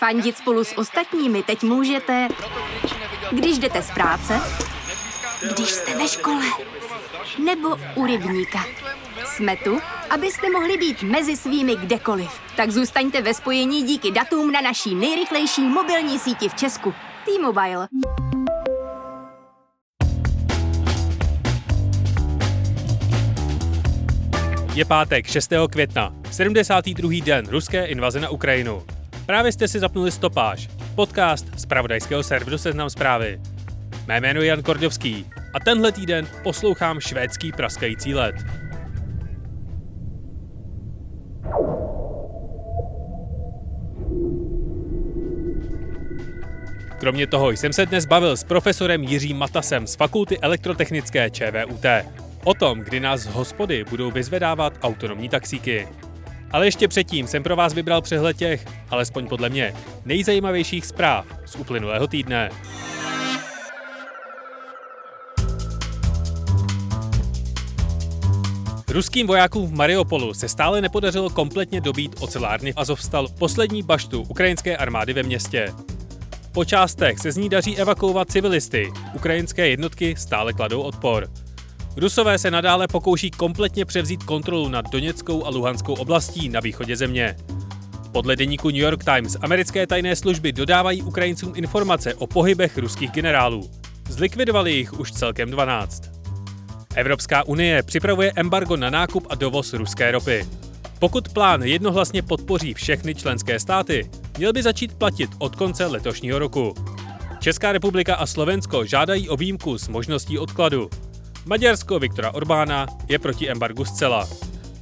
Fandit spolu s ostatními teď můžete, když jdete z práce, když jste ve škole, nebo u rybníka. Jsme tu, abyste mohli být mezi svými kdekoliv. Tak zůstaňte ve spojení díky datům na naší nejrychlejší mobilní síti v Česku. T-Mobile. Je pátek 6. května, 72. den ruské invaze na Ukrajinu. Právě jste si zapnuli stopáž, podcast z pravodajského serveru Seznam zprávy. Mé jméno je Jan Kordovský a tenhle týden poslouchám švédský praskající let. Kromě toho jsem se dnes bavil s profesorem Jiřím Matasem z Fakulty elektrotechnické ČVUT o tom, kdy nás z hospody budou vyzvedávat autonomní taxíky. Ale ještě předtím jsem pro vás vybral přehled těch, alespoň podle mě, nejzajímavějších zpráv z uplynulého týdne. Ruským vojákům v Mariupolu se stále nepodařilo kompletně dobít ocelárny Azovstal, poslední baštu ukrajinské armády ve městě. Po částech se z ní daří evakuovat civilisty, ukrajinské jednotky stále kladou odpor. Rusové se nadále pokouší kompletně převzít kontrolu nad Doněckou a Luhanskou oblastí na východě země. Podle deníku New York Times americké tajné služby dodávají Ukrajincům informace o pohybech ruských generálů. Zlikvidovali jich už celkem 12. Evropská unie připravuje embargo na nákup a dovoz ruské ropy. Pokud plán jednohlasně podpoří všechny členské státy, měl by začít platit od konce letošního roku. Česká republika a Slovensko žádají o výjimku s možností odkladu. Maďarsko Viktora Orbána je proti embargu zcela.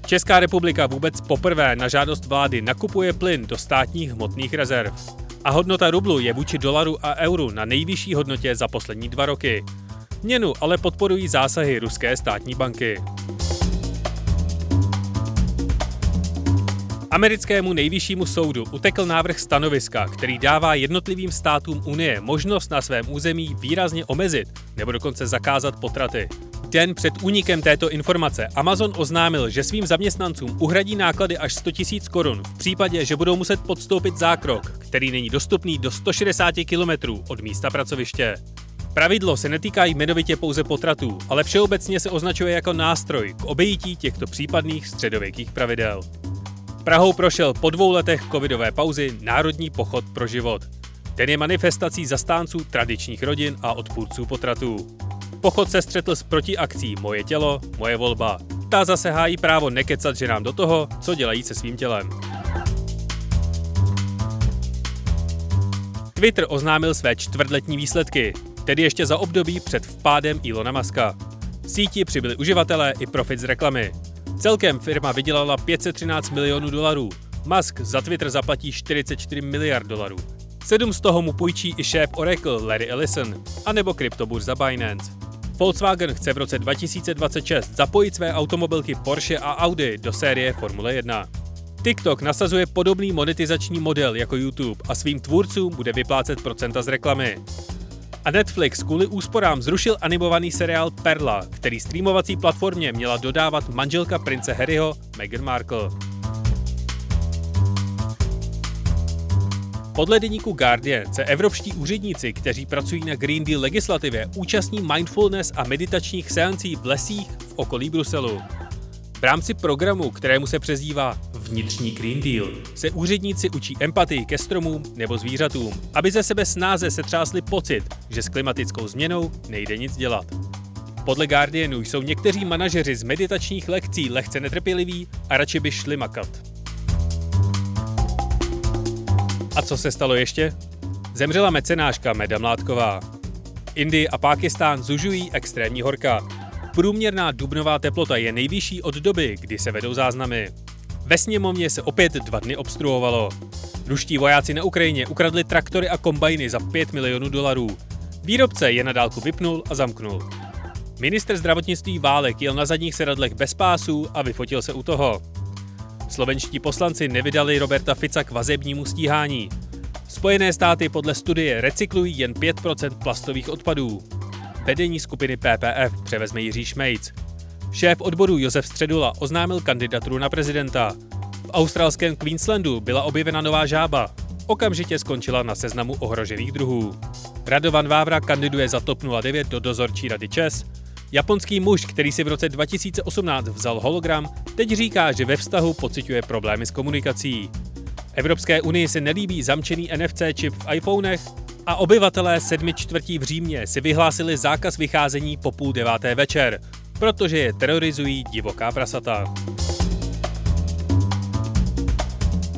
Česká republika vůbec poprvé na žádost vlády nakupuje plyn do státních hmotných rezerv. A hodnota rublu je vůči dolaru a euru na nejvyšší hodnotě za poslední dva roky. Měnu ale podporují zásahy ruské státní banky. Americkému nejvyššímu soudu utekl návrh stanoviska, který dává jednotlivým státům Unie možnost na svém území výrazně omezit nebo dokonce zakázat potraty. Den před únikem této informace Amazon oznámil, že svým zaměstnancům uhradí náklady až 100 000 korun v případě, že budou muset podstoupit zákrok, který není dostupný do 160 km od místa pracoviště. Pravidlo se netýká jmenovitě pouze potratů, ale všeobecně se označuje jako nástroj k obejití těchto případných středověkých pravidel. Prahou prošel po dvou letech covidové pauzy Národní pochod pro život. Ten je manifestací zastánců tradičních rodin a odpůrců potratů. Pochod se střetl s protiakcí Moje tělo, moje volba. Ta zase hájí právo nekecat ženám do toho, co dělají se svým tělem. Twitter oznámil své čtvrtletní výsledky, tedy ještě za období před vpádem Ilona Maska. Síti přibyli uživatelé i profit z reklamy. Celkem firma vydělala 513 milionů dolarů. Musk za Twitter zaplatí 44 miliard dolarů. Sedm z toho mu půjčí i šéf Oracle Larry Ellison, anebo kryptoburza Binance. Volkswagen chce v roce 2026 zapojit své automobilky Porsche a Audi do série Formule 1. TikTok nasazuje podobný monetizační model jako YouTube a svým tvůrcům bude vyplácet procenta z reklamy. A Netflix kvůli úsporám zrušil animovaný seriál Perla, který streamovací platformě měla dodávat manželka prince Harryho, Meghan Markle. Podle deníku Guardian se evropští úředníci, kteří pracují na Green Deal legislativě, účastní mindfulness a meditačních seancí v lesích v okolí Bruselu. V rámci programu, kterému se přezdívá Vnitřní Green Deal, se úředníci učí empatii ke stromům nebo zvířatům, aby ze sebe snáze setřásli pocit, že s klimatickou změnou nejde nic dělat. Podle Guardianu jsou někteří manažeři z meditačních lekcí lehce netrpěliví a radši by šli makat. A co se stalo ještě? Zemřela mecenáška Meda Mládková. Indii a Pákistán zužují extrémní horka. Průměrná dubnová teplota je nejvyšší od doby, kdy se vedou záznamy. Ve sněmovně se opět dva dny obstruovalo. Ruští vojáci na Ukrajině ukradli traktory a kombajny za 5 milionů dolarů. Výrobce je na dálku vypnul a zamknul. Minister zdravotnictví Válek jel na zadních sedadlech bez pásů a vyfotil se u toho. Slovenští poslanci nevydali Roberta Fica k vazebnímu stíhání. Spojené státy podle studie recyklují jen 5% plastových odpadů. Vedení skupiny PPF převezme Jiří Šmejc. Šéf odboru Josef Středula oznámil kandidaturu na prezidenta. V australském Queenslandu byla objevena nová žába. okamžitě skončila na seznamu ohrožených druhů. Radovan Vávra kandiduje za TOP 09 do dozorčí rady ČES, Japonský muž, který si v roce 2018 vzal hologram, teď říká, že ve vztahu pociťuje problémy s komunikací. Evropské unii se nelíbí zamčený NFC čip v iPhonech a obyvatelé sedmi čtvrtí v Římě si vyhlásili zákaz vycházení po půl deváté večer, protože je terorizují divoká prasata.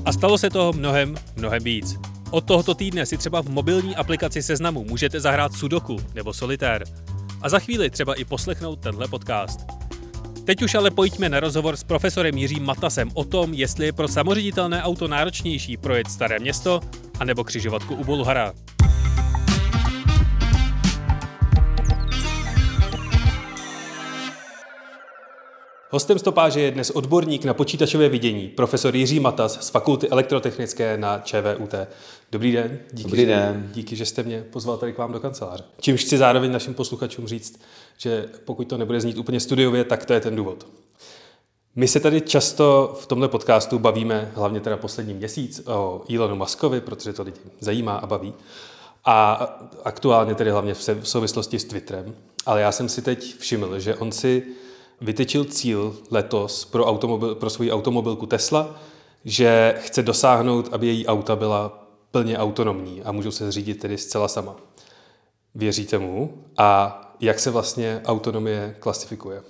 A stalo se toho mnohem, mnohem víc. Od tohoto týdne si třeba v mobilní aplikaci Seznamu můžete zahrát Sudoku nebo Solitér a za chvíli třeba i poslechnout tenhle podcast. Teď už ale pojďme na rozhovor s profesorem Jiřím Matasem o tom, jestli je pro samoředitelné auto náročnější projet staré město anebo křižovatku u Bulhara. Hostem stopáže je dnes odborník na počítačové vidění, profesor Jiří Matas z Fakulty elektrotechnické na ČVUT. Dobrý den. Díky, Dobrý den. Že, díky, že jste mě pozval tady k vám do kanceláře. Čímž chci zároveň našim posluchačům říct, že pokud to nebude znít úplně studiově, tak to je ten důvod. My se tady často v tomto podcastu bavíme, hlavně teda poslední měsíc, o Elonu Muskovi, protože to lidi zajímá a baví. A aktuálně tedy hlavně v souvislosti s Twitterem. Ale já jsem si teď všiml, že on si vytyčil cíl letos pro, automobil, pro svou automobilku Tesla, že chce dosáhnout, aby její auta byla plně autonomní a můžou se řídit tedy zcela sama. Věříte mu? A jak se vlastně autonomie klasifikuje?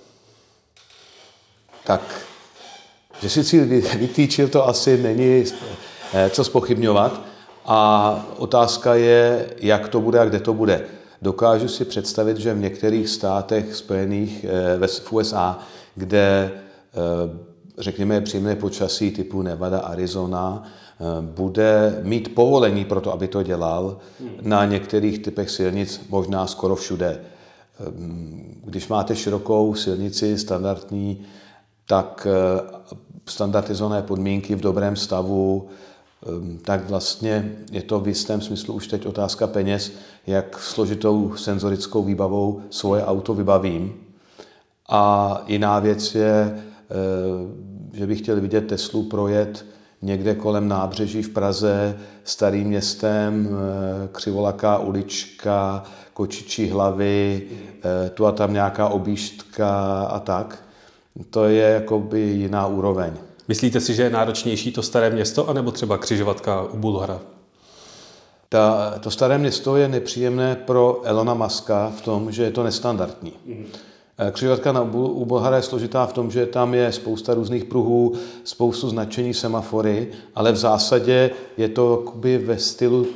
Tak, že si cíl vytýčil, to asi není eh, co spochybňovat. A otázka je, jak to bude a kde to bude. Dokážu si představit, že v některých státech spojených eh, v USA, kde eh, řekněme příjemné počasí typu Nevada, Arizona, eh, bude mít povolení pro to, aby to dělal na některých typech silnic, možná skoro všude. Když máte širokou silnici standardní, tak standardizované podmínky v dobrém stavu, tak vlastně je to v jistém smyslu už teď otázka peněz, jak složitou senzorickou výbavou svoje auto vybavím. A jiná věc je, ehm, že bych chtěl vidět Teslu projet někde kolem nábřeží v Praze, starým městem, ehm, křivolaká ulička, kočičí hlavy, tu a tam nějaká objížďka a tak. To je jakoby jiná úroveň. Myslíte si, že je náročnější to staré město, anebo třeba křižovatka u Bulhara? Ta, to staré město je nepříjemné pro Elona Muska v tom, že je to nestandardní. Mm. Křižovatka na, u Bulhara je složitá v tom, že tam je spousta různých pruhů, spoustu značení semafory, ale v zásadě je to ve stylu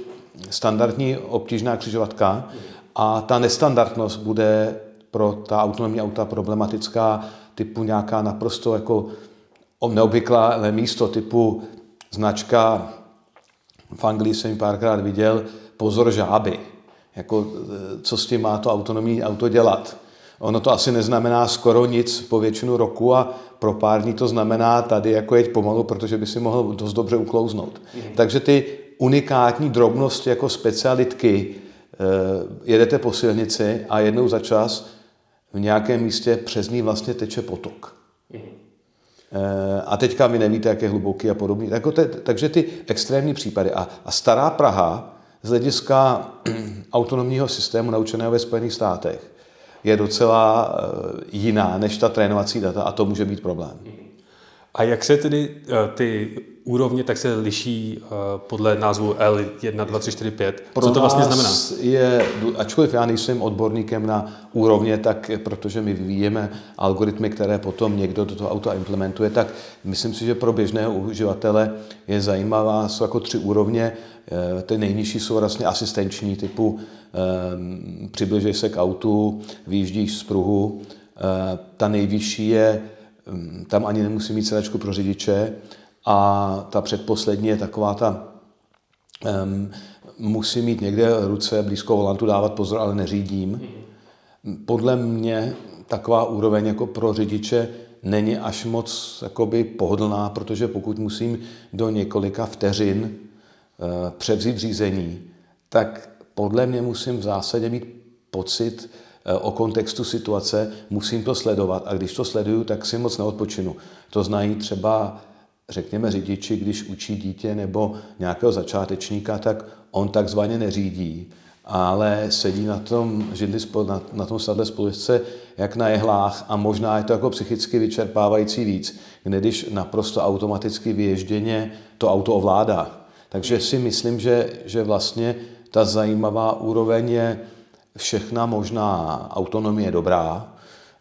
standardní obtížná křižovatka a ta nestandardnost bude pro ta autonomní auta problematická, typu nějaká naprosto jako neobvyklé místo typu značka, v Anglii jsem ji párkrát viděl, pozor žáby. Jako, e, co s tím má to autonomní auto dělat? Ono to asi neznamená skoro nic po většinu roku a pro pár dní to znamená tady jako jeď pomalu, protože by si mohl dost dobře uklouznout. Mm. Takže ty unikátní drobnosti jako specialitky, e, jedete po silnici a jednou za čas v nějakém místě přes ní vlastně teče potok. Mm. Eh, a teďka vy nevíte, jak je hluboký a podobně. Jako takže ty extrémní případy. A, a stará Praha z hlediska autonomního systému naučeného ve Spojených státech je docela eh, jiná než ta trénovací data a to může být problém. A jak se tedy eh, ty úrovně tak se liší uh, podle názvu L1, 2, 3, 4, 5. Pro Co to vlastně znamená? Je, ačkoliv já nejsem odborníkem na úrovně, tak protože my vyvíjeme algoritmy, které potom někdo do toho auta implementuje, tak myslím si, že pro běžného uživatele je zajímavá, jsou jako tři úrovně. Eh, ty nejnižší jsou vlastně asistenční typu eh, přibližej se k autu, vyjíždíš z pruhu. Ta nejvyšší je, hm, tam ani nemusí mít sedačku pro řidiče, a ta předposlední je taková ta, um, musí mít někde ruce blízko volantu, dávat pozor, ale neřídím. Podle mě taková úroveň jako pro řidiče není až moc jakoby pohodlná, protože pokud musím do několika vteřin uh, převzít řízení, tak podle mě musím v zásadě mít pocit uh, o kontextu situace, musím to sledovat a když to sleduju, tak si moc neodpočinu. To znají třeba řekněme řidiči, když učí dítě nebo nějakého začátečníka, tak on takzvaně neřídí, ale sedí na tom židli, na, na tom sadle spolujezdce jak na jehlách a možná je to jako psychicky vyčerpávající víc, když naprosto automaticky vyježděně to auto ovládá. Takže si myslím, že, že vlastně ta zajímavá úroveň je všechna možná autonomie dobrá,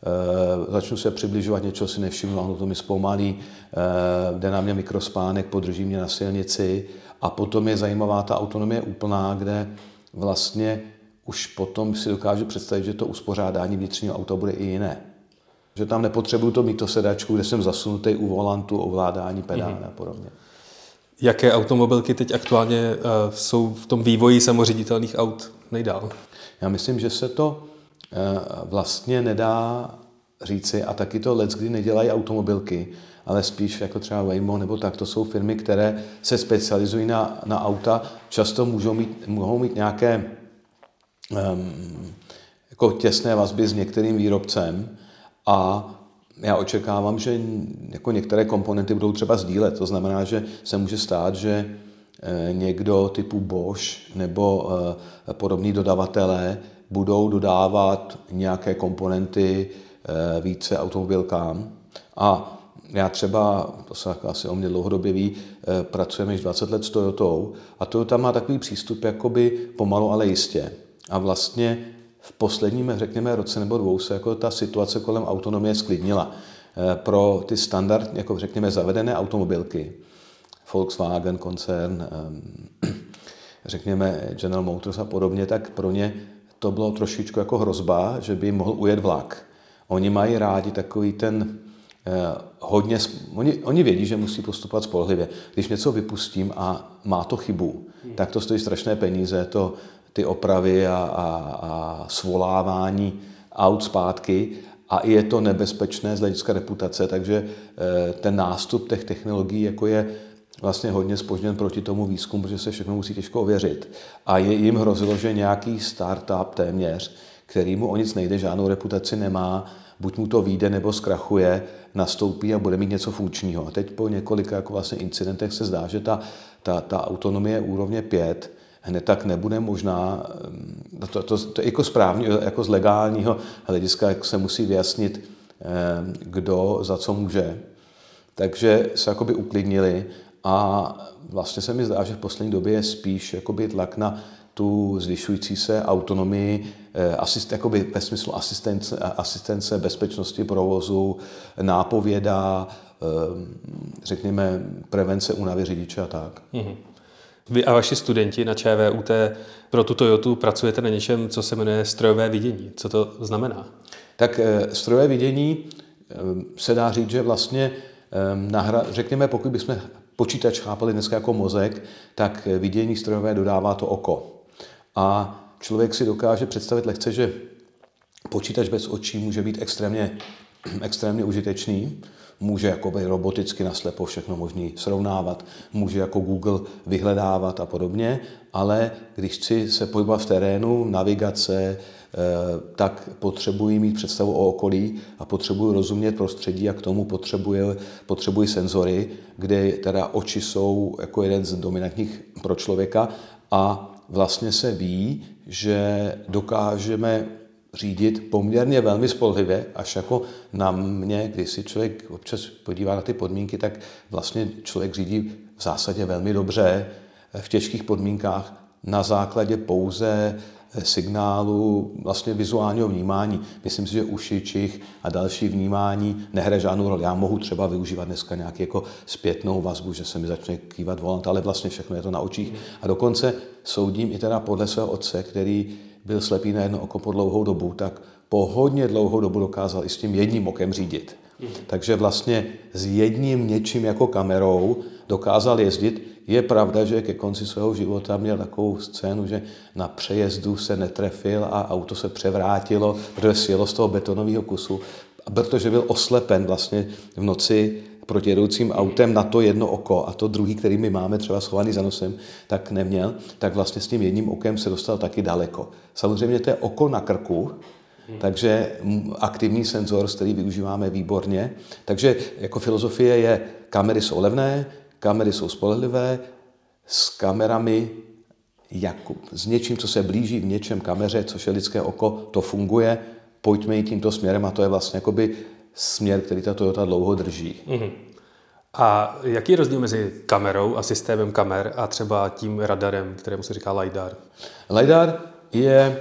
e, začnu se přibližovat, něčeho si nevšimnu, ono to mi zpomalí, e, jde na mě mikrospánek, podrží mě na silnici a potom je zajímavá ta autonomie úplná, kde vlastně už potom si dokážu představit, že to uspořádání vnitřního auta bude i jiné. Že tam nepotřebuju to mít to sedačku, kde jsem zasunutý u volantu, ovládání pedály mm-hmm. a podobně. Jaké automobilky teď aktuálně uh, jsou v tom vývoji samoředitelných aut nejdál? Já myslím, že se to vlastně nedá říci a taky to let, kdy nedělají automobilky, ale spíš jako třeba Waymo nebo tak, to jsou firmy, které se specializují na, na auta, často můžou mít, mohou mít nějaké um, jako těsné vazby s některým výrobcem a já očekávám, že jako některé komponenty budou třeba sdílet. To znamená, že se může stát, že eh, někdo typu Bosch nebo eh, podobní dodavatelé budou dodávat nějaké komponenty eh, více automobilkám. A já třeba, to se asi o mě dlouhodobě ví, pracujeme již 20 let s Toyotou a Toyota má takový přístup jakoby pomalu, ale jistě. A vlastně v posledním, řekněme, roce nebo dvou se jako ta situace kolem autonomie sklidnila. Eh, pro ty standard, jako řekněme, zavedené automobilky, Volkswagen koncern, eh, řekněme General Motors a podobně, tak pro ně to bylo trošičku jako hrozba, že by mohl ujet vlak. Oni mají rádi takový ten eh, hodně, oni, oni vědí, že musí postupovat spolehlivě. Když něco vypustím a má to chybu, tak to stojí strašné peníze, to ty opravy a, a, a svolávání aut zpátky a je to nebezpečné z hlediska reputace, takže eh, ten nástup těch technologií jako je vlastně hodně spožděn proti tomu výzkumu, protože se všechno musí těžko ověřit. A je, jim hrozilo, že nějaký startup téměř, který mu o nic nejde, žádnou reputaci nemá, buď mu to vyjde nebo zkrachuje, nastoupí a bude mít něco funkčního. A teď po několika jako vlastně incidentech se zdá, že ta, ta, ta autonomie úrovně 5 hned tak nebude možná, ehm, to, to, to jako správně, jako z legálního hlediska, jak se musí vyjasnit, ehm, kdo za co může. Takže se jakoby uklidnili a vlastně se mi zdá, že v poslední době je spíš jakoby tlak na tu zvyšující se autonomii, eh, asist, jakoby ve smyslu asistence, asistence bezpečnosti provozu, nápověda, ehm, řekněme, prevence únavy řidiče a tak. Mm-hmm. Vy a vaši studenti na ČVUT pro tuto Toyotu pracujete na něčem, co se jmenuje strojové vidění. Co to znamená? Tak eh, strojové vidění eh, se dá říct, že vlastně eh, nahra, řekněme, pokud bychom počítač chápali dneska jako mozek, tak vidění strojové dodává to oko. A člověk si dokáže představit lehce, že počítač bez očí může být extrémně, extrémně užitečný, může jakoby roboticky naslepo všechno možný srovnávat, může jako Google vyhledávat a podobně, ale když chci se pohybovat v terénu, navigace, tak potřebuji mít představu o okolí a potřebuji rozumět prostředí a k tomu potřebuji, potřebuji senzory, kde teda oči jsou jako jeden z dominantních pro člověka a vlastně se ví, že dokážeme řídit poměrně velmi spolehlivě, až jako na mě, když si člověk občas podívá na ty podmínky, tak vlastně člověk řídí v zásadě velmi dobře v těžkých podmínkách na základě pouze signálu vlastně vizuálního vnímání. Myslím si, že uši, čich a další vnímání nehraje žádnou roli. Já mohu třeba využívat dneska nějaký jako zpětnou vazbu, že se mi začne kývat volant, ale vlastně všechno je to na očích. A dokonce soudím i teda podle svého otce, který byl slepý na jedno oko po dlouhou dobu, tak po hodně dlouhou dobu dokázal i s tím jedním okem řídit. Takže vlastně s jedním něčím jako kamerou dokázal jezdit. Je pravda, že ke konci svého života měl takovou scénu, že na přejezdu se netrefil a auto se převrátilo, protože sjelo z toho betonového kusu, protože byl oslepen vlastně v noci proti jedoucím autem na to jedno oko a to druhý, který my máme třeba schovaný za nosem, tak neměl, tak vlastně s tím jedním okem se dostal taky daleko. Samozřejmě to je oko na krku. Takže aktivní senzor, který využíváme výborně. Takže jako filozofie je, kamery jsou levné, kamery jsou spolehlivé, s kamerami jako, s něčím, co se blíží v něčem kameře, což je lidské oko, to funguje, pojďme jít tímto směrem a to je vlastně jakoby směr, který ta Toyota dlouho drží. Mm-hmm. A jaký je rozdíl mezi kamerou a systémem kamer a třeba tím radarem, kterému se říká LiDAR? LiDAR je,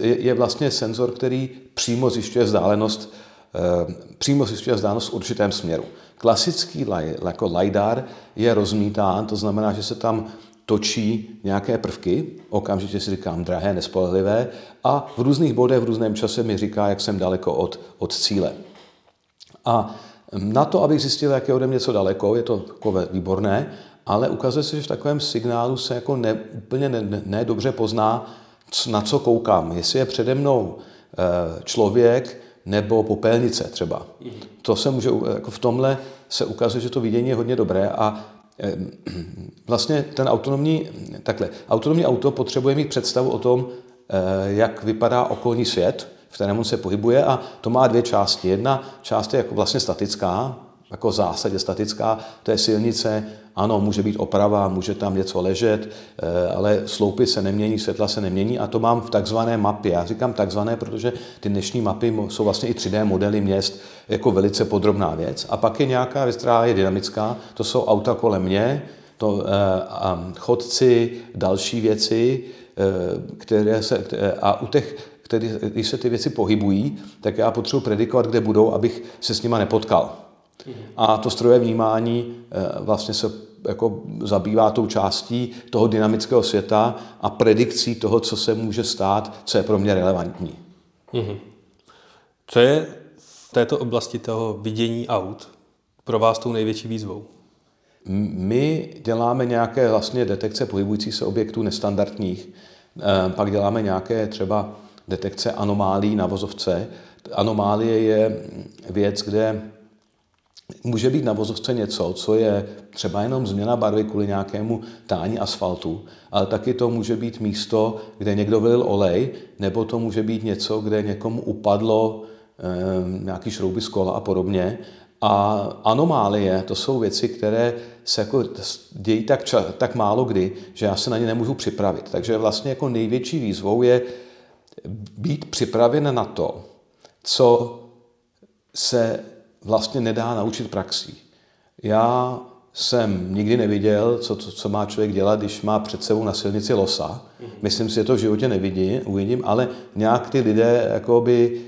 je vlastně senzor, který přímo zjišťuje vzdálenost, eh, přímo zjišťuje vzdálenost v určitém směru. Klasický jako LiDAR je rozmítán, to znamená, že se tam točí nějaké prvky, okamžitě si říkám drahé, nespolehlivé, a v různých bodech v různém čase mi říká, jak jsem daleko od, od cíle. A na to, abych zjistil, jak je ode mě něco daleko, je to takové výborné, ale ukazuje se, že v takovém signálu se jako ne, úplně ne, ne dobře pozná, na co koukám. Jestli je přede mnou eh, člověk nebo popelnice třeba. To se může, jako v tomhle se ukazuje, že to vidění je hodně dobré a vlastně ten autonomní, takhle, autonomní auto potřebuje mít představu o tom, eh, jak vypadá okolní svět, v kterém se pohybuje a to má dvě části. Jedna část je jako vlastně statická, jako v zásadě statická, je silnice, ano, může být oprava, může tam něco ležet, eh, ale sloupy se nemění, světla se nemění a to mám v takzvané mapě. Já říkám takzvané, protože ty dnešní mapy jsou vlastně i 3D modely měst jako velice podrobná věc. A pak je nějaká věc, která je dynamická, to jsou auta kolem mě, to, eh, a chodci, další věci, eh, které se, a u těch který, když se ty věci pohybují, tak já potřebuji predikovat, kde budou, abych se s nima nepotkal. A to stroje vnímání eh, vlastně se jako zabývá tou částí toho dynamického světa a predikcí toho, co se může stát, co je pro mě relevantní. Mm-hmm. Co je v této oblasti toho vidění aut pro vás tou největší výzvou? My děláme nějaké vlastně detekce pohybujících se objektů nestandardních, eh, pak děláme nějaké třeba detekce anomálí na vozovce. Anomálie je věc, kde může být na vozovce něco, co je třeba jenom změna barvy kvůli nějakému tání asfaltu, ale taky to může být místo, kde někdo vylil olej, nebo to může být něco, kde někomu upadlo e, nějaký šrouby z kola a podobně. A anomálie, to jsou věci, které se jako dějí tak, ča, tak málo kdy, že já se na ně nemůžu připravit. Takže vlastně jako největší výzvou je být připraven na to, co se vlastně nedá naučit praxí. Já jsem nikdy neviděl, co, co, co má člověk dělat, když má před sebou na silnici losa. Myslím si, že to v životě nevidím, uvidím, ale nějak ty lidé jakoby,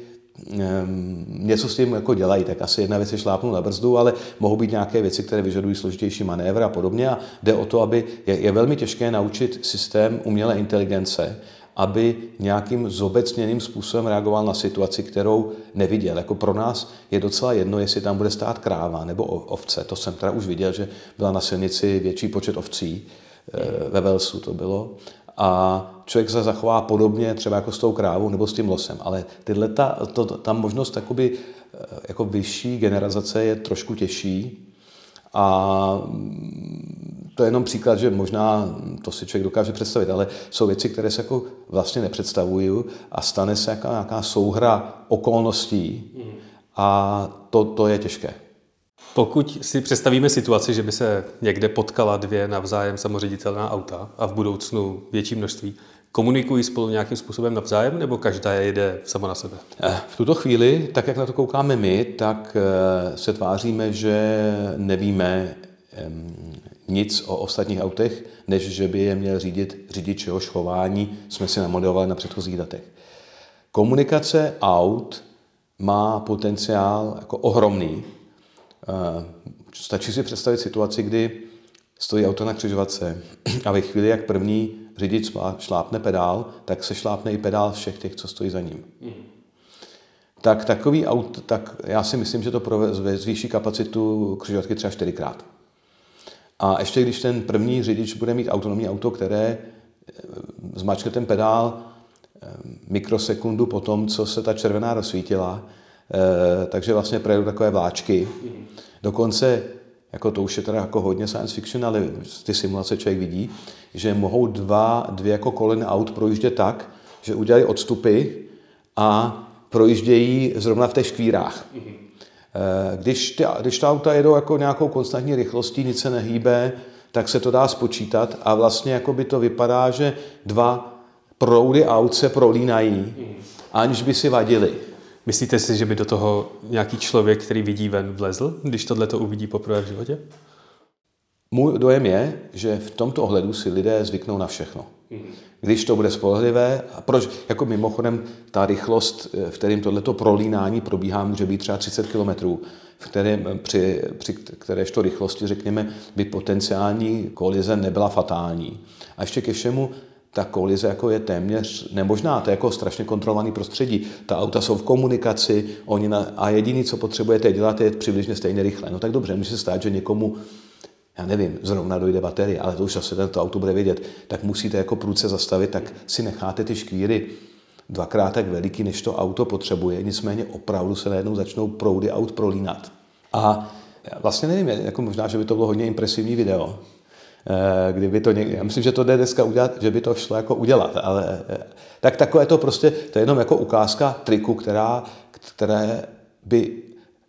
um, něco s tím jako dělají. Tak asi jedna věc je šlápnout na brzdu, ale mohou být nějaké věci, které vyžadují složitější manévr a podobně. A jde o to, aby je, je velmi těžké naučit systém umělé inteligence, aby nějakým zobecněným způsobem reagoval na situaci, kterou neviděl. Jako pro nás je docela jedno, jestli tam bude stát kráva nebo ovce. To jsem teda už viděl, že byla na silnici větší počet ovcí, eh, ve Velsu to bylo. A člověk se zachová podobně třeba jako s tou krávou nebo s tím losem. Ale tyhle ta, to, ta možnost jakoby, eh, jako vyšší generalizace je trošku těžší. A to je jenom příklad, že možná to si člověk dokáže představit, ale jsou věci, které se jako vlastně nepředstavují a stane se jaká, nějaká souhra okolností a to, to je těžké. Pokud si představíme situaci, že by se někde potkala dvě navzájem samoředitelná auta a v budoucnu větší množství, komunikují spolu nějakým způsobem navzájem nebo každá jede sama na sebe? Eh, v tuto chvíli, tak jak na to koukáme my, tak eh, se tváříme, že nevíme, nic o ostatních autech, než že by je měl řídit řidič, jehož chování jsme si namodelovali na předchozích datech. Komunikace aut má potenciál jako ohromný. Eh, stačí si představit situaci, kdy stojí auto na křižovatce a ve chvíli, jak první řidič šlápne pedál, tak se šlápne i pedál všech těch, co stojí za ním. Tak takový auto, tak já si myslím, že to zvýší kapacitu křižovatky třeba čtyřikrát. A ještě když ten první řidič bude mít autonomní auto, které eh, zmačkne ten pedál eh, mikrosekundu po tom, co se ta červená rozsvítila, eh, takže vlastně projedu takové vláčky. Dokonce, jako to už je teda jako hodně science fiction, ale ty simulace člověk vidí, že mohou dva, dvě jako kolony aut projíždět tak, že udělají odstupy a projíždějí zrovna v těch škvírách. Eh, když, ty, když ta auta jedou jako nějakou konstantní rychlostí, nic se nehýbe, tak se to dá spočítat a vlastně jako by to vypadá, že dva proudy aut se prolínají, aniž by si vadili. Myslíte si, že by do toho nějaký člověk, který vidí ven, vlezl, když tohle to uvidí poprvé v životě? Můj dojem je, že v tomto ohledu si lidé zvyknou na všechno. Když to bude spolehlivé, a proč, jako mimochodem, ta rychlost, v kterým tohleto prolínání probíhá, může být třeba 30 km, v kterém, při, při kteréžto rychlosti, řekněme, by potenciální kolize nebyla fatální. A ještě ke všemu, ta kolize jako je téměř nemožná, to je jako strašně kontrolovaný prostředí. Ta auta jsou v komunikaci oni na, a jediný, co potřebujete dělat, je přibližně stejně rychle. No tak dobře, může se stát, že někomu já nevím, zrovna dojde baterie, ale to už asi to auto bude vědět, tak musíte jako průce zastavit, tak si necháte ty škvíry dvakrát tak veliký, než to auto potřebuje, nicméně opravdu se najednou začnou proudy aut prolínat. A vlastně nevím, jako možná, že by to bylo hodně impresivní video, eh, kdyby to někde, já myslím, že to jde dneska udělat, že by to šlo jako udělat, ale eh, tak takové to prostě, to je jenom jako ukázka triku, která, které by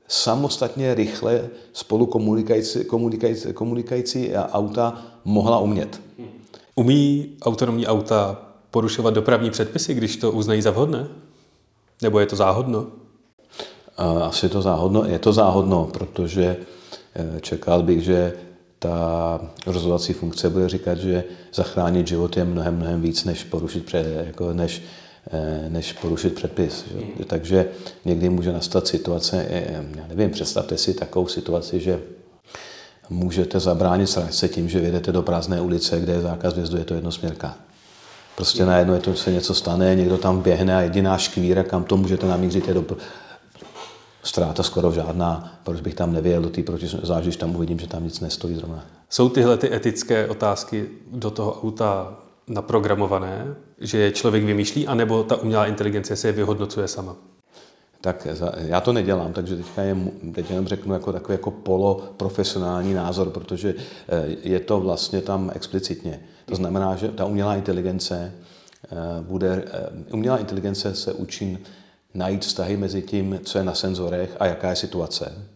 samostatně rychle spolu komunikající, komunikající, komunikající auta mohla umět. Umí autonomní auta porušovat dopravní předpisy, když to uznají za vhodné? Nebo je to záhodno? Asi je to záhodno. Je to záhodno, protože eh, čekal bych, že ta rozhodovací funkce bude říkat, že zachránit život je mnohem, mnohem víc, než porušit, před, jako než než porušit předpis. Že? Hmm. Takže někdy může nastat situace, eh, já nevím, představte si takovou situaci, že můžete zabránit sračce tím, že vyjedete do prázdné ulice, kde je zákaz vjezdu, je to jednosměrka. Prostě hmm. najednou je to, se něco stane, někdo tam běhne a jediná škvíra, kam to můžete namířit, je do ztráta skoro žádná, proč bych tam nevěděl do té proti, když tam uvidím, že tam nic nestojí zrovna. Jsou tyhle ty etické otázky do toho auta naprogramované, že je člověk vymýšlí, anebo ta umělá inteligence se je vyhodnocuje sama? Tak já to nedělám, takže teďka je, teď jenom řeknu jako takový jako poloprofesionální názor, protože eh, je to vlastně tam explicitně. To znamená, že ta umělá inteligence eh, bude, eh, umělá inteligence se učí najít vztahy mezi tím, co je na senzorech a jaká je situace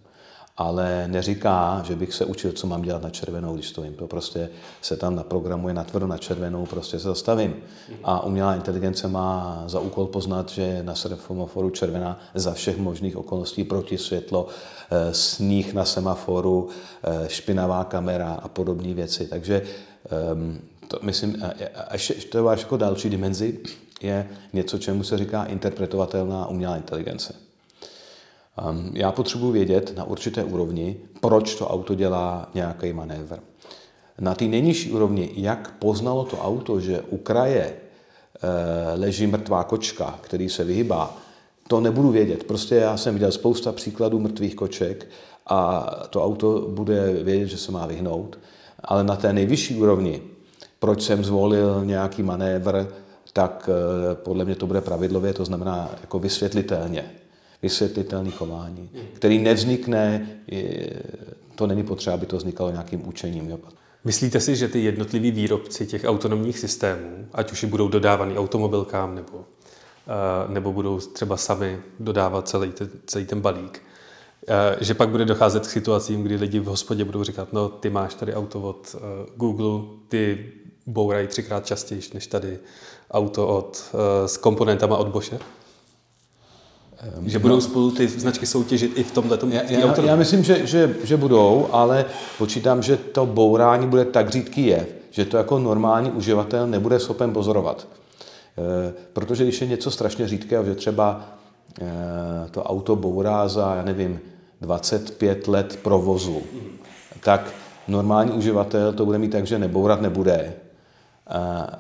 ale neříká, že bych se učil, co mám dělat na červenou, když stojím. To prostě se tam naprogramuje natvrdo na červenou, prostě se zastavím. A umělá inteligence má za úkol poznat, že na semaforu červená za všech možných okolností proti světlo, eh, sníh na semaforu, eh, špinavá kamera a podobné věci. Takže ehm, to myslím, ještě to máš jako další dimenzi, je něco, čemu se říká interpretovatelná umělá inteligence. Ehm, já potřebuji vědět na určité úrovni, proč to auto dělá nějaký manévr. Na té nejnižší úrovni, jak poznalo to auto, že u kraje eh, leží mrtvá kočka, který se vyhybá, to nebudu vědět. Prostě já jsem viděl spousta příkladů mrtvých koček a to auto bude vědět, že se má vyhnout. Ale na té nejvyšší úrovni, proč jsem zvolil nějaký manévr, tak eh, podle mě to bude pravidlově, to znamená jako vysvětlitelně vysvětlitelný chování, který nevznikne, to není potřeba, aby to vznikalo nějakým učením. Jo. Myslíte si, že ty jednotliví výrobci těch autonomních systémů, ať už budou dodávaný automobilkám nebo, eh, nebo budou třeba sami dodávat celý ten, celý ten balík, eh, že pak bude docházet k situacím, kdy lidi v hospodě budou říkat, no ty máš tady auto od eh, Google, ty bourají třikrát častěji než tady auto od, s komponentama od Bosche? Že budou spolu ty značky soutěžit i v tomhle já, já, já myslím, že, že, že budou, ale počítám, že to bourání bude tak řídký je, že to jako normální uživatel nebude schopen pozorovat. E, protože když je něco strašně řídkého, že třeba e, to auto bourá za, já nevím, 25 let provozu, tak normální uživatel to bude mít tak, že nebourat nebude. E,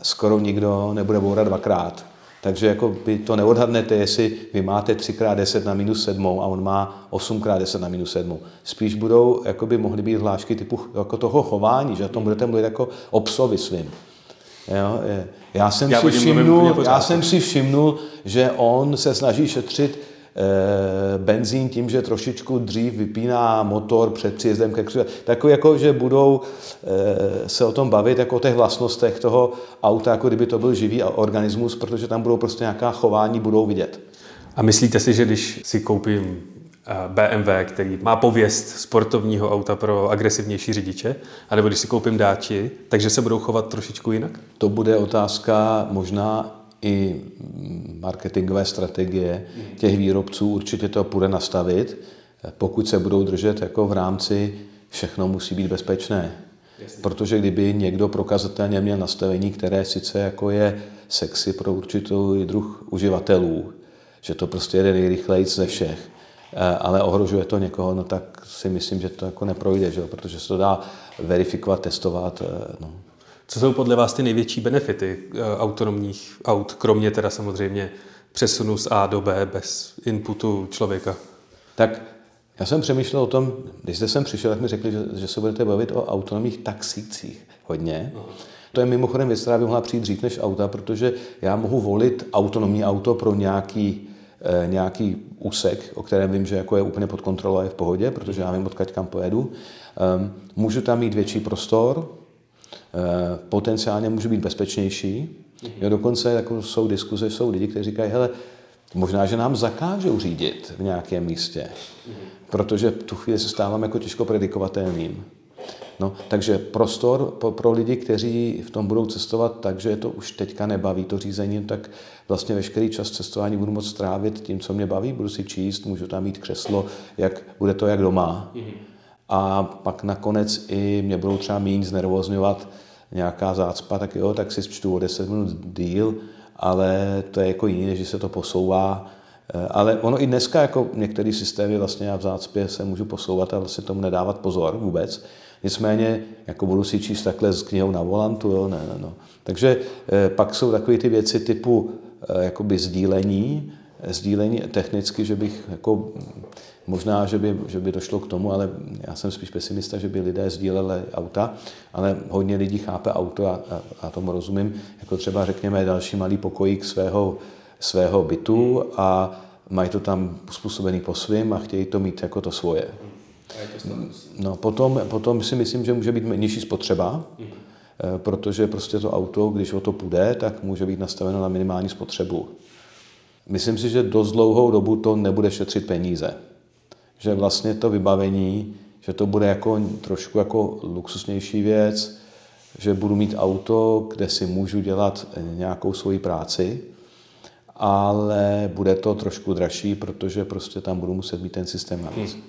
skoro nikdo nebude bourat dvakrát. Takže jako by to neodhadnete, jestli vy máte 3x10 na minus 7 a on má 8x10 na minus 7. Spíš budou, jako by mohly být hlášky typu jako toho chování, že o tom budete mluvit jako o psovi svým. Jo, já, jsem já, si všimnul, já jsem si všimnul, že on se snaží šetřit benzín tím, že trošičku dřív vypíná motor před příjezdem ke křižovatce. Takový jako, že budou eh, se o tom bavit, jako o těch vlastnostech toho auta, jako kdyby to byl živý organismus, protože tam budou prostě nějaká chování, budou vidět. A myslíte si, že když si koupím eh, BMW, který má pověst sportovního auta pro agresivnější řidiče, anebo když si koupím dáči, takže se budou chovat trošičku jinak? To bude otázka možná i marketingové strategie těch výrobců. Určitě to půjde nastavit, pokud se budou držet jako v rámci všechno musí být bezpečné. Protože kdyby někdo prokazatelně měl nastavení, které sice jako je sexy pro určitou druh uživatelů, že to prostě jede nejrychleji ze všech, ale ohrožuje to někoho, no tak si myslím, že to jako neprojde, že? protože se to dá verifikovat, testovat. Eh, no. Co jsou podle vás ty největší benefity eh, autonomních aut, kromě teda samozřejmě přesunu z A do B bez inputu člověka? Tak já jsem přemýšlel o tom, když jste sem přišel, tak mi řekli, že, že se budete bavit o autonomních taxících hodně. Aha. To je mimochodem věc, která by mohla přijít dřív než auta, protože já mohu volit autonomní auto pro nějaký, eh, nějaký úsek, o kterém vím, že jako je úplně pod kontrolou a je v pohodě, protože já vím, odkud kam pojedu. Um, můžu tam mít větší prostor, potenciálně můžu být bezpečnější. Jo, dokonce jako jsou diskuze, jsou lidi, kteří říkají, hele, možná, že nám zakážou řídit v nějakém místě, protože tu chvíli se stávám jako těžko predikovatelným. No, takže prostor pro, pro lidi, kteří v tom budou cestovat tak, že to už teďka nebaví to řízení, tak vlastně veškerý čas cestování budu moct strávit tím, co mě baví, budu si číst, můžu tam mít křeslo, jak, bude to jak doma. A pak nakonec i mě budou třeba méně znervozňovat nějaká zácpa, tak jo, tak si čtu o 10 minut díl, ale to je jako jiný, než se to posouvá. Eh, ale ono i dneska, jako některé systémy vlastně já v zácpě se můžu posouvat a vlastně tomu nedávat pozor vůbec. Nicméně, jako budu si číst takhle s knihou na volantu, jo, ne, ne, no. Takže eh, pak jsou takové ty věci typu eh, jakoby sdílení, sdílení technicky, že bych jako možná, že by, že by došlo k tomu, ale já jsem spíš pesimista, že by lidé sdíleli auta, ale hodně lidí chápe auto a, a, a tomu rozumím, jako třeba řekněme další malý pokojík svého, svého bytu a mají to tam způsobený po svým a chtějí to mít jako to svoje. No, potom, potom si myslím, že může být nižší spotřeba, mm. protože prostě to auto, když o to půjde, tak může být nastaveno na minimální spotřebu. Myslím si, že dost dlouhou dobu to nebude šetřit peníze. Že vlastně to vybavení, že to bude jako trošku jako luxusnější věc, že budu mít auto, kde si můžu dělat nějakou svoji práci, ale bude to trošku dražší, protože prostě tam budu muset mít ten systém navíc. Hmm.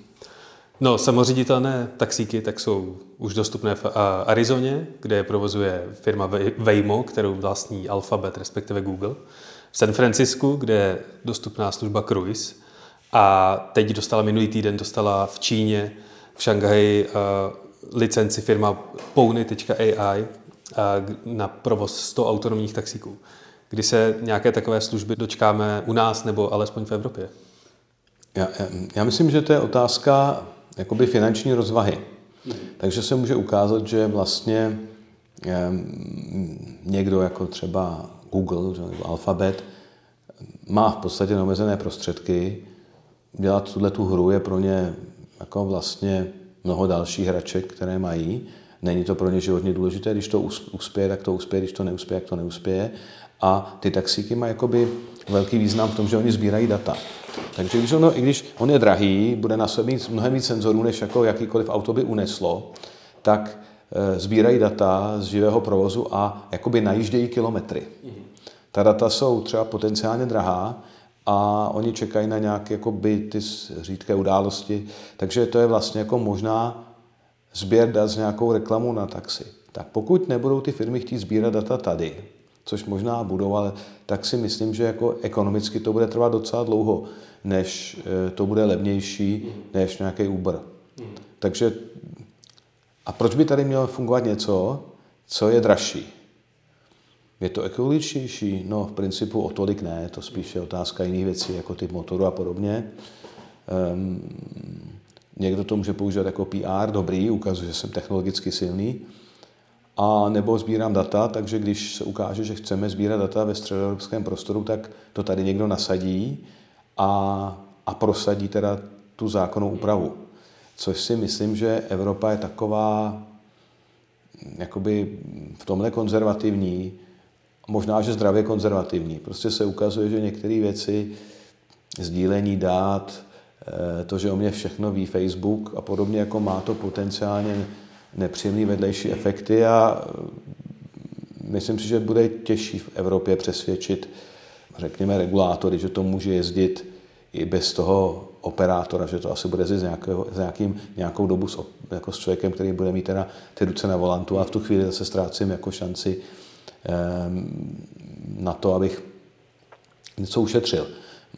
No, samoředitelné taxíky tak jsou už dostupné v Arizoně, kde je provozuje firma Waymo, kterou vlastní Alphabet, respektive Google. V San Francisku, kde je dostupná služba Cruise. A teď dostala minulý týden, dostala v Číně, v Šanghaji licenci firma Pony.ai na provoz 100 autonomních taxíků. Kdy se nějaké takové služby dočkáme u nás nebo alespoň v Evropě? Já, já myslím, že to je otázka jakoby finanční rozvahy. Takže se může ukázat, že vlastně někdo jako třeba Google nebo Alphabet má v podstatě neomezené prostředky. Dělat tuhle tu hru je pro ně jako vlastně mnoho dalších hraček, které mají. Není to pro ně životně důležité, když to uspěje, tak to uspěje, když to neuspěje, tak to neuspěje. A ty taxíky mají jakoby velký význam v tom, že oni sbírají data. Takže když ono, i když on je drahý, bude na sobě mít mnohem víc senzorů, než jako jakýkoliv auto by uneslo, tak e, sbírají data z živého provozu a jakoby najíždějí kilometry. Ta data jsou třeba potenciálně drahá a oni čekají na nějaké jakoby, ty řídké události, takže to je vlastně jako možná sběr dat s nějakou reklamou na taxi. Tak pokud nebudou ty firmy chtít sbírat data tady, což možná budou, ale tak si myslím, že jako ekonomicky to bude trvat docela dlouho, než eh, to bude levnější než nějaký Uber. Takže a proč by tady mělo fungovat něco, co je dražší? Je to ekologičtější? No, v principu o tolik ne, to spíše otázka jiných věcí, jako typ motoru a podobně. Um, někdo to může používat jako PR, dobrý, ukazuje, že jsem technologicky silný, a nebo sbírám data, takže když se ukáže, že chceme sbírat data ve středoevropském prostoru, tak to tady někdo nasadí a, a prosadí teda tu zákonnou úpravu. Což si myslím, že Evropa je taková jakoby v tomhle konzervativní, možná, že zdravě konzervativní. Prostě se ukazuje, že některé věci sdílení dát, eh, to, že o mě všechno ví Facebook a podobně, jako má to potenciálně nepříjemné vedlejší efekty a eh, myslím si, že bude těžší v Evropě přesvědčit, řekněme, regulátory, že to může jezdit i bez toho operátora, že to asi bude jezdit s, nějakého, s nějakým, nějakou dobu s, jako s člověkem, který bude mít teda ty ruce na volantu a v tu chvíli zase ztrácím jako šanci na to, abych něco ušetřil.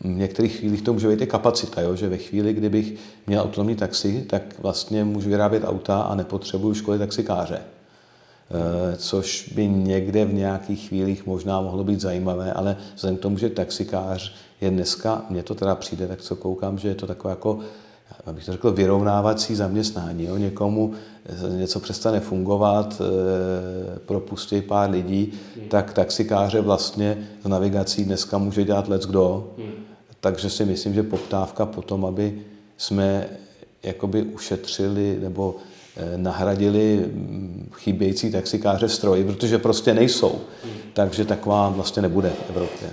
V některých chvílích to může být i kapacita, jo? že ve chvíli, kdybych měl autonomní taxi, tak vlastně můžu vyrábět auta a nepotřebuju školy taxikáře. E, což by někde v nějakých chvílích možná mohlo být zajímavé, ale vzhledem k tomu, že taxikář je dneska, mně to teda přijde, tak co koukám, že je to takové jako, abych to řekl, vyrovnávací zaměstnání. Jo? Někomu něco přestane fungovat, e, propustí pár lidí, hmm. tak taxikáře vlastně z navigací dneska může dělat let kdo. Hmm. Takže si myslím, že poptávka potom, aby jsme jakoby ušetřili nebo e, nahradili mm, chybějící taxikáře stroji, protože prostě nejsou. Hmm. Takže taková vlastně nebude v Evropě.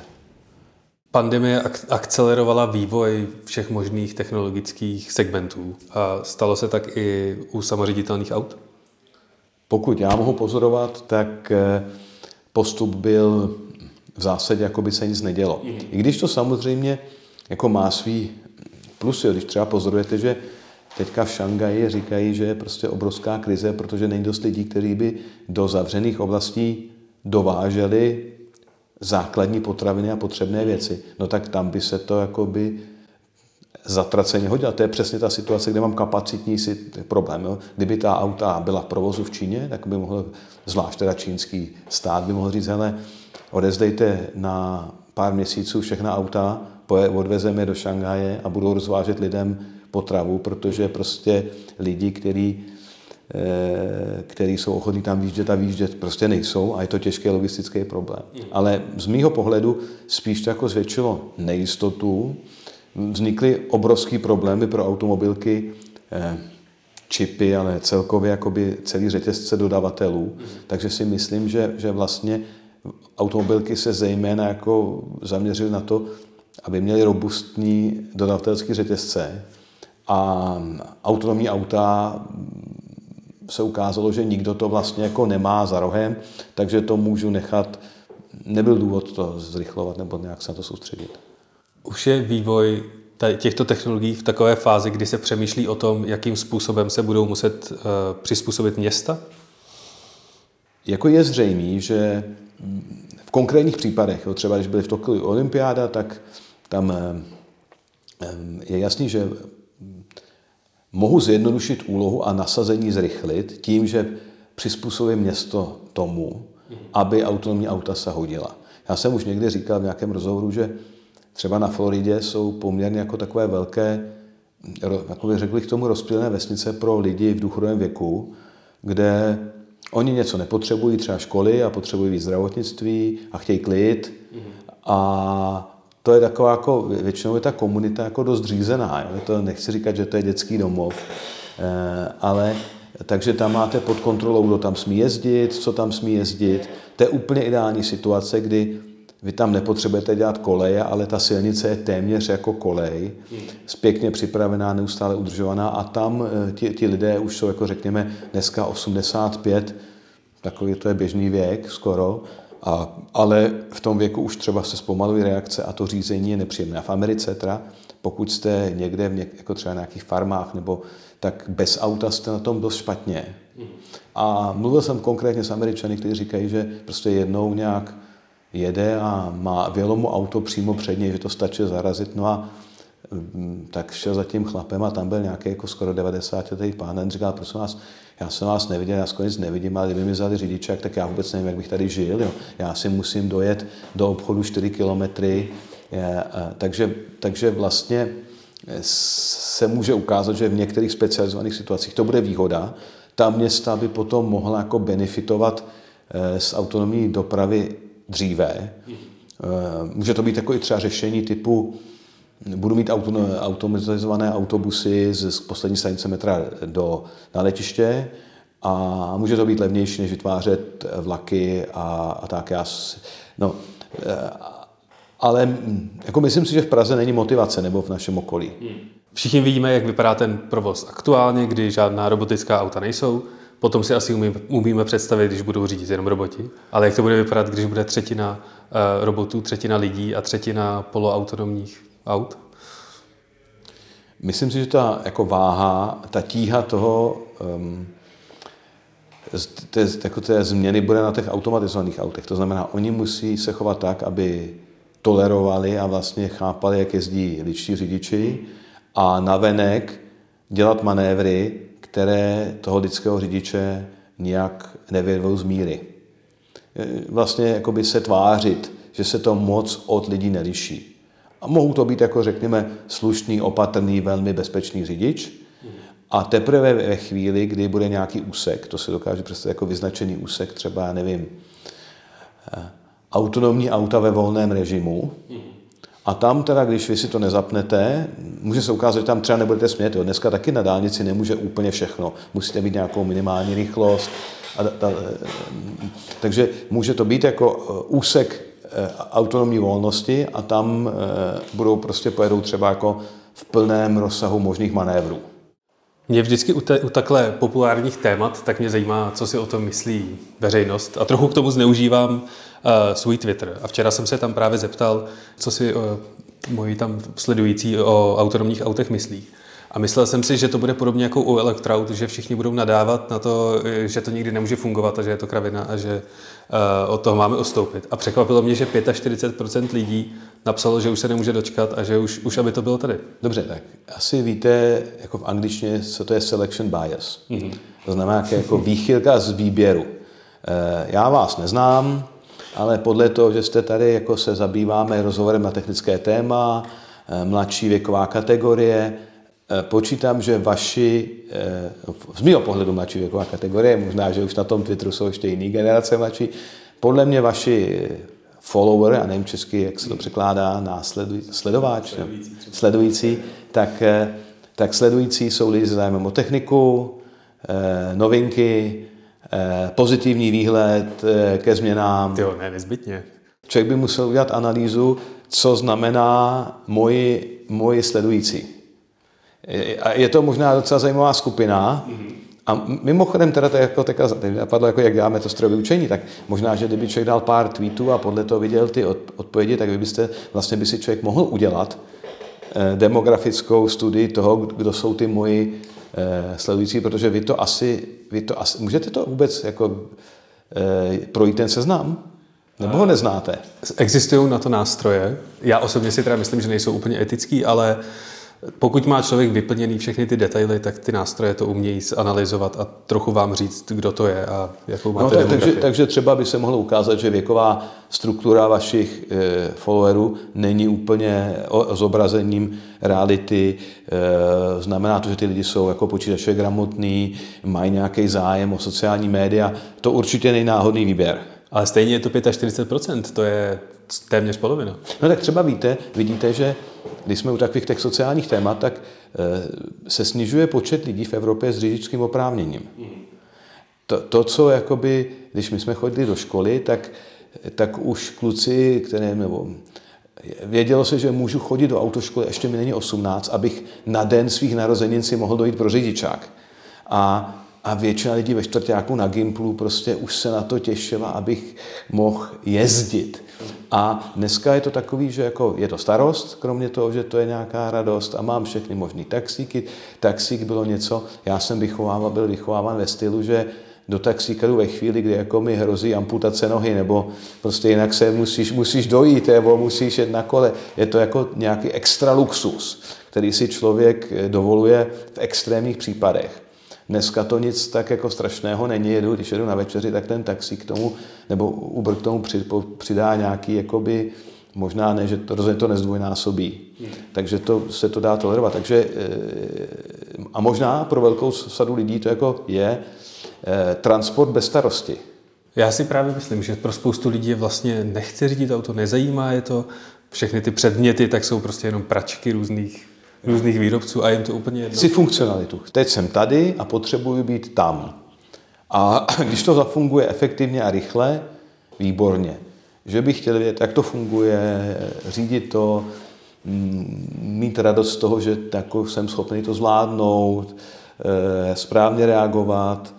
Pandemie akcelerovala vývoj všech možných technologických segmentů a stalo se tak i u samoředitelných aut? Pokud já mohu pozorovat, tak eh, postup byl v zásadě, jako by se nic nedělo. Mm. I když to samozřejmě jako má svý plusy, když třeba pozorujete, že teďka v Šangaji říkají, že je prostě obrovská krize, protože není dost lidí, kteří by do zavřených oblastí dováželi základní potraviny a potřebné věci, no tak tam by se to jakoby zatraceně hodilo. To je přesně ta situace, kde mám kapacitní problém. Jo. Kdyby ta auta byla v provozu v Číně, tak by mohl, zvlášť teda čínský stát, by mohl říct, hele, odezdejte na pár měsíců všechna auta, odvezeme do Šanghaje a budou rozvážet lidem potravu, protože prostě lidi, kteří který jsou ochotní tam výjíždět a výjíždět, prostě nejsou a je to těžký logistický problém. Ale z mýho pohledu spíš to jako zvětšilo nejistotu, vznikly obrovské problémy pro automobilky, eh, čipy, ale celkově jakoby celý řetězce dodavatelů. Takže si myslím, že, že vlastně automobilky se zejména jako zaměřily na to, aby měly robustní dodavatelský řetězce a autonomní auta se ukázalo, že nikdo to vlastně jako nemá za rohem, takže to můžu nechat, nebyl důvod to zrychlovat nebo nějak se na to soustředit. Už je vývoj těchto technologií v takové fázi, kdy se přemýšlí o tom, jakým způsobem se budou muset uh, přizpůsobit města? Jako je zřejmé, že v konkrétních případech, jo, třeba když byly v Tokiu olympiáda, tak tam je jasný, že mohu zjednodušit úlohu a nasazení zrychlit tím, že přizpůsobím město tomu, aby autonomní auta se hodila. Já jsem už někdy říkal v nějakém rozhovoru, že třeba na Floridě jsou poměrně jako takové velké, jako bych řekl k tomu rozptýlené vesnice pro lidi v důchodovém věku, kde oni něco nepotřebují, třeba školy a potřebují víc zdravotnictví a chtějí klid a to je taková jako, většinou je ta komunita jako dost řízená. Jo? To nechci říkat, že to je dětský domov, eh, ale takže tam máte pod kontrolou, kdo tam smí jezdit, co tam smí jezdit. To je úplně ideální situace, kdy vy tam nepotřebujete dělat koleje, ale ta silnice je téměř jako kolej, pěkně připravená, neustále udržovaná a tam eh, ti, ti lidé už jsou, jako řekněme, dneska 85, takový to je běžný věk skoro, a, ale v tom věku už třeba se zpomalují reakce a to řízení je nepříjemné. A v Americe teda, pokud jste někde, v něk, jako třeba na nějakých farmách, nebo tak bez auta jste na tom dost špatně. A mluvil jsem konkrétně s Američany, kteří říkají, že prostě jednou nějak jede a má vělomu auto přímo před něj, že to stačí zarazit. No a tak šel za tím chlapem a tam byl nějaký jako skoro 90 letý pán. Říkal, prosím vás, já jsem vás neviděl, já skoro nic nevidím, ale kdyby mi vzali řidičák, tak já vůbec nevím, jak bych tady žil. Jo. Já si musím dojet do obchodu 4 kilometry, takže, takže vlastně se může ukázat, že v některých specializovaných situacích to bude výhoda. Ta města by potom mohla jako benefitovat e, z autonomní dopravy dříve. E, může to být jako i třeba řešení typu budu mít auto, automatizované autobusy z poslední stanice metra do, na letiště a může to být levnější, než vytvářet vlaky a, a tak. Já, no, Ale mm, jako myslím si, že v Praze není motivace nebo v našem okolí. Hmm. Všichni vidíme, jak vypadá ten provoz aktuálně, kdy žádná robotická auta nejsou. Potom si asi umíme, umíme představit, když budou řídit jenom roboti. Ale jak to bude vypadat, když bude třetina uh, robotů, třetina lidí a třetina poloautonomních aut? Myslím si, že ta jako váha, ta tíha toho um, té, jako té změny bude na těch automatizovaných autech. To znamená, oni musí se chovat tak, aby tolerovali a vlastně chápali, jak jezdí ličtí řidiči a navenek dělat manévry, které toho lidského řidiče nijak nevědou z míry. E, vlastně jakoby se tvářit, že se to moc od lidí neliší. A mohou to být, jako řekněme, slušný, opatrný, velmi bezpečný řidič. A teprve ve chvíli, kdy bude nějaký úsek, to si dokážu představit jako vyznačený úsek, třeba, já nevím, e, autonomní auta ve volném režimu, a tam teda, když vy si to nezapnete, může se ukázat, že tam třeba nebudete smět. Jo. Dneska taky na dálnici nemůže úplně všechno. Musíte mít nějakou minimální rychlost. A ta, takže může to být jako eh, úsek eh, autonomní volnosti a tam eh, budou prostě pojedou třeba jako v plném rozsahu možných manévrů. Mě vždycky u, te, u takhle populárních témat, tak mě zajímá, co si o tom myslí veřejnost. A trochu k tomu zneužívám uh, svůj Twitter. A včera jsem se tam právě zeptal, co si uh, moji tam sledující o autonomních autech myslí. A myslel jsem si, že to bude podobně jako u Electrout, že všichni budou nadávat na to, že to nikdy nemůže fungovat a že je to kravina a že uh, od toho máme ostoupit. A překvapilo mě, že 45% lidí napsalo, že už se nemůže dočkat a že už, už aby to bylo tady. Dobře, tak asi víte, jako v angličtině, co to je selection bias. Mm-hmm. To znamená jako výchylka z výběru. Eh, já vás neznám, ale podle toho, že jste tady, jako se zabýváme rozhovorem na technické téma, eh, mladší věková kategorie, počítám, že vaši, z mého pohledu mladší věková kategorie, možná, že už na tom Twitteru jsou ještě jiný generace mladší, podle mě vaši follower, a nevím česky, jak se to překládá, následuj, sledováč, sledující, sledující tak, eh, tak sledující jsou lidi s zájmem o techniku, eh, novinky, eh, pozitivní výhled ke změnám. Jo, ne, nezbytně. Člověk by musel udělat analýzu, co znamená moji, moji sledující. A je to možná docela zajímavá skupina, mm-hmm. A mimochodem teda to jako teďka napadlo, jako jak děláme to strojové učení, tak možná, že kdyby člověk dal pár tweetů a podle toho viděl ty odpovědi, tak vy byste, vlastně by si člověk mohl udělat eh, demografickou studii toho, kdo jsou ty moji eh, sledující, protože vy to asi, vy to asi můžete to vůbec jako eh, projít ten seznam? Nebo ho neznáte? Existují na to nástroje. Já osobně si teda myslím, že nejsou úplně etický, ale pokud má člověk vyplněný všechny ty detaily, tak ty nástroje to umějí analyzovat a trochu vám říct, kdo to je a jakou máte no, tak, takže, takže třeba by se mohlo ukázat, že věková struktura vašich e, followerů není úplně o, zobrazením reality. E, znamená to, že ty lidi jsou jako počítačové gramotní, mají nějaký zájem o sociální média. To určitě není náhodný výběr. Ale stejně je to 45%, to je téměř polovina. No tak třeba víte, vidíte, že když jsme u takových těch sociálních témat, tak eh, se snižuje počet lidí v Evropě s řidičským oprávněním. To, to co jakoby, když my jsme chodili do školy, tak, tak už kluci, které, nebo vědělo se, že můžu chodit do autoškoly, ještě mi není 18, abych na den svých narozenin si mohl dojít pro řidičák. A a většina lidí ve čtvrtáku na Gimplu prostě už se na to těšila, abych mohl jezdit. A dneska je to takový, že jako je to starost, kromě toho, že to je nějaká radost a mám všechny možný taxíky. Taxík bylo něco, já jsem vychovával, byl vychováván ve stylu, že do taxíka jdu ve chvíli, kdy jako mi hrozí amputace nohy, nebo prostě jinak se musíš, musíš dojít, nebo musíš jet na kole. Je to jako nějaký extra luxus, který si člověk dovoluje v extrémních případech. Dneska to nic tak jako strašného není, jedu, když jedu na večeři, tak ten taxi k tomu, nebo Uber k tomu přidá nějaký, jakoby, možná ne, že to rozhodně to nezdvojnásobí. Hmm. Takže to se to dá tolerovat. Takže, eh, a možná pro velkou sadu lidí to jako je eh, transport bez starosti. Já si právě myslím, že pro spoustu lidí je vlastně nechce řídit auto, nezajímá je to, všechny ty předměty, tak jsou prostě jenom pračky různých různých výrobců a jim to úplně jedno. Chci funkcionalitu. Teď jsem tady a potřebuji být tam. A když to zafunguje efektivně a rychle, výborně. že by chtěli vědět, jak to funguje, řídit to, mm, mít radost z toho, že jako jsem schopný to zvládnout, eh, správně reagovat.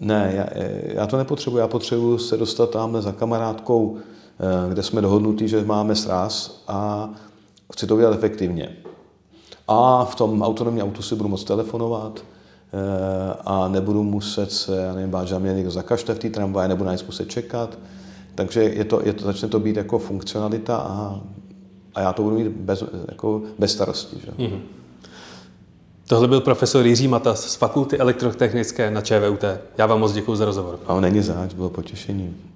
Ne, já, já to nepotřebuji, já potřebuji se dostat tamhle za kamarádkou, eh, kde jsme dohodnutí, že máme sraz a chci to udělat efektivně. A v tom autonomním autu si budu moct telefonovat eh, a nebudu muset se, já nevím, bát, že mě někdo zakažte v té tramvaji, nebudu na nic muset čekat. Takže je to, je to, začne to být jako funkcionalita a, a já to budu mít bez, jako bez starosti. Že? Mm-hmm. Tohle byl profesor Jiří Matas z Fakulty elektrotechnické na ČVUT. Já vám moc děkuji za rozhovor. A není zač, bylo potěšením.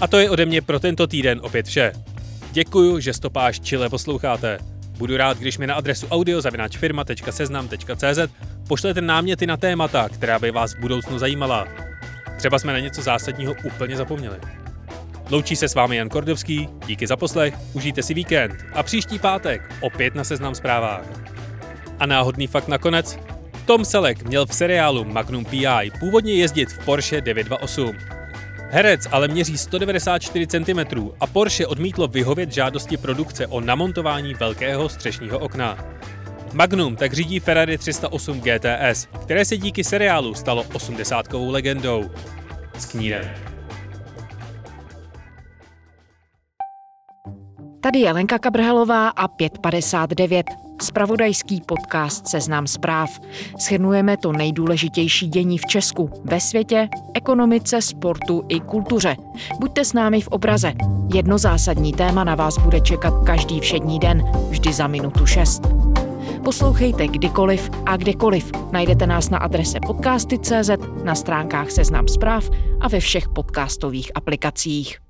A to je ode mě pro tento týden opět vše. Děkuju, že stopáž Chile posloucháte. Budu rád, když mi na adresu audiozavináčfirma.seznam.cz pošlete náměty na témata, která by vás v budoucnu zajímala. Třeba jsme na něco zásadního úplně zapomněli. Loučí se s vámi Jan Kordovský, díky za poslech, užijte si víkend a příští pátek opět na Seznam zprávách. A náhodný fakt nakonec, Tom Selleck měl v seriálu Magnum P.I. původně jezdit v Porsche 928. Herec ale měří 194 cm a Porsche odmítlo vyhovět žádosti produkce o namontování velkého střešního okna. Magnum tak řídí Ferrari 308 GTS, které se díky seriálu stalo 80kovou legendou. S knírem. Tady je Lenka Kabrhelová a 559. Spravodajský podcast Seznam zpráv. Shrnujeme to nejdůležitější dění v Česku, ve světě, ekonomice, sportu i kultuře. Buďte s námi v obraze. Jedno zásadní téma na vás bude čekat každý všední den, vždy za minutu 6. Poslouchejte kdykoliv a kdekoliv. Najdete nás na adrese podcasty.cz, na stránkách Seznam zpráv a ve všech podcastových aplikacích.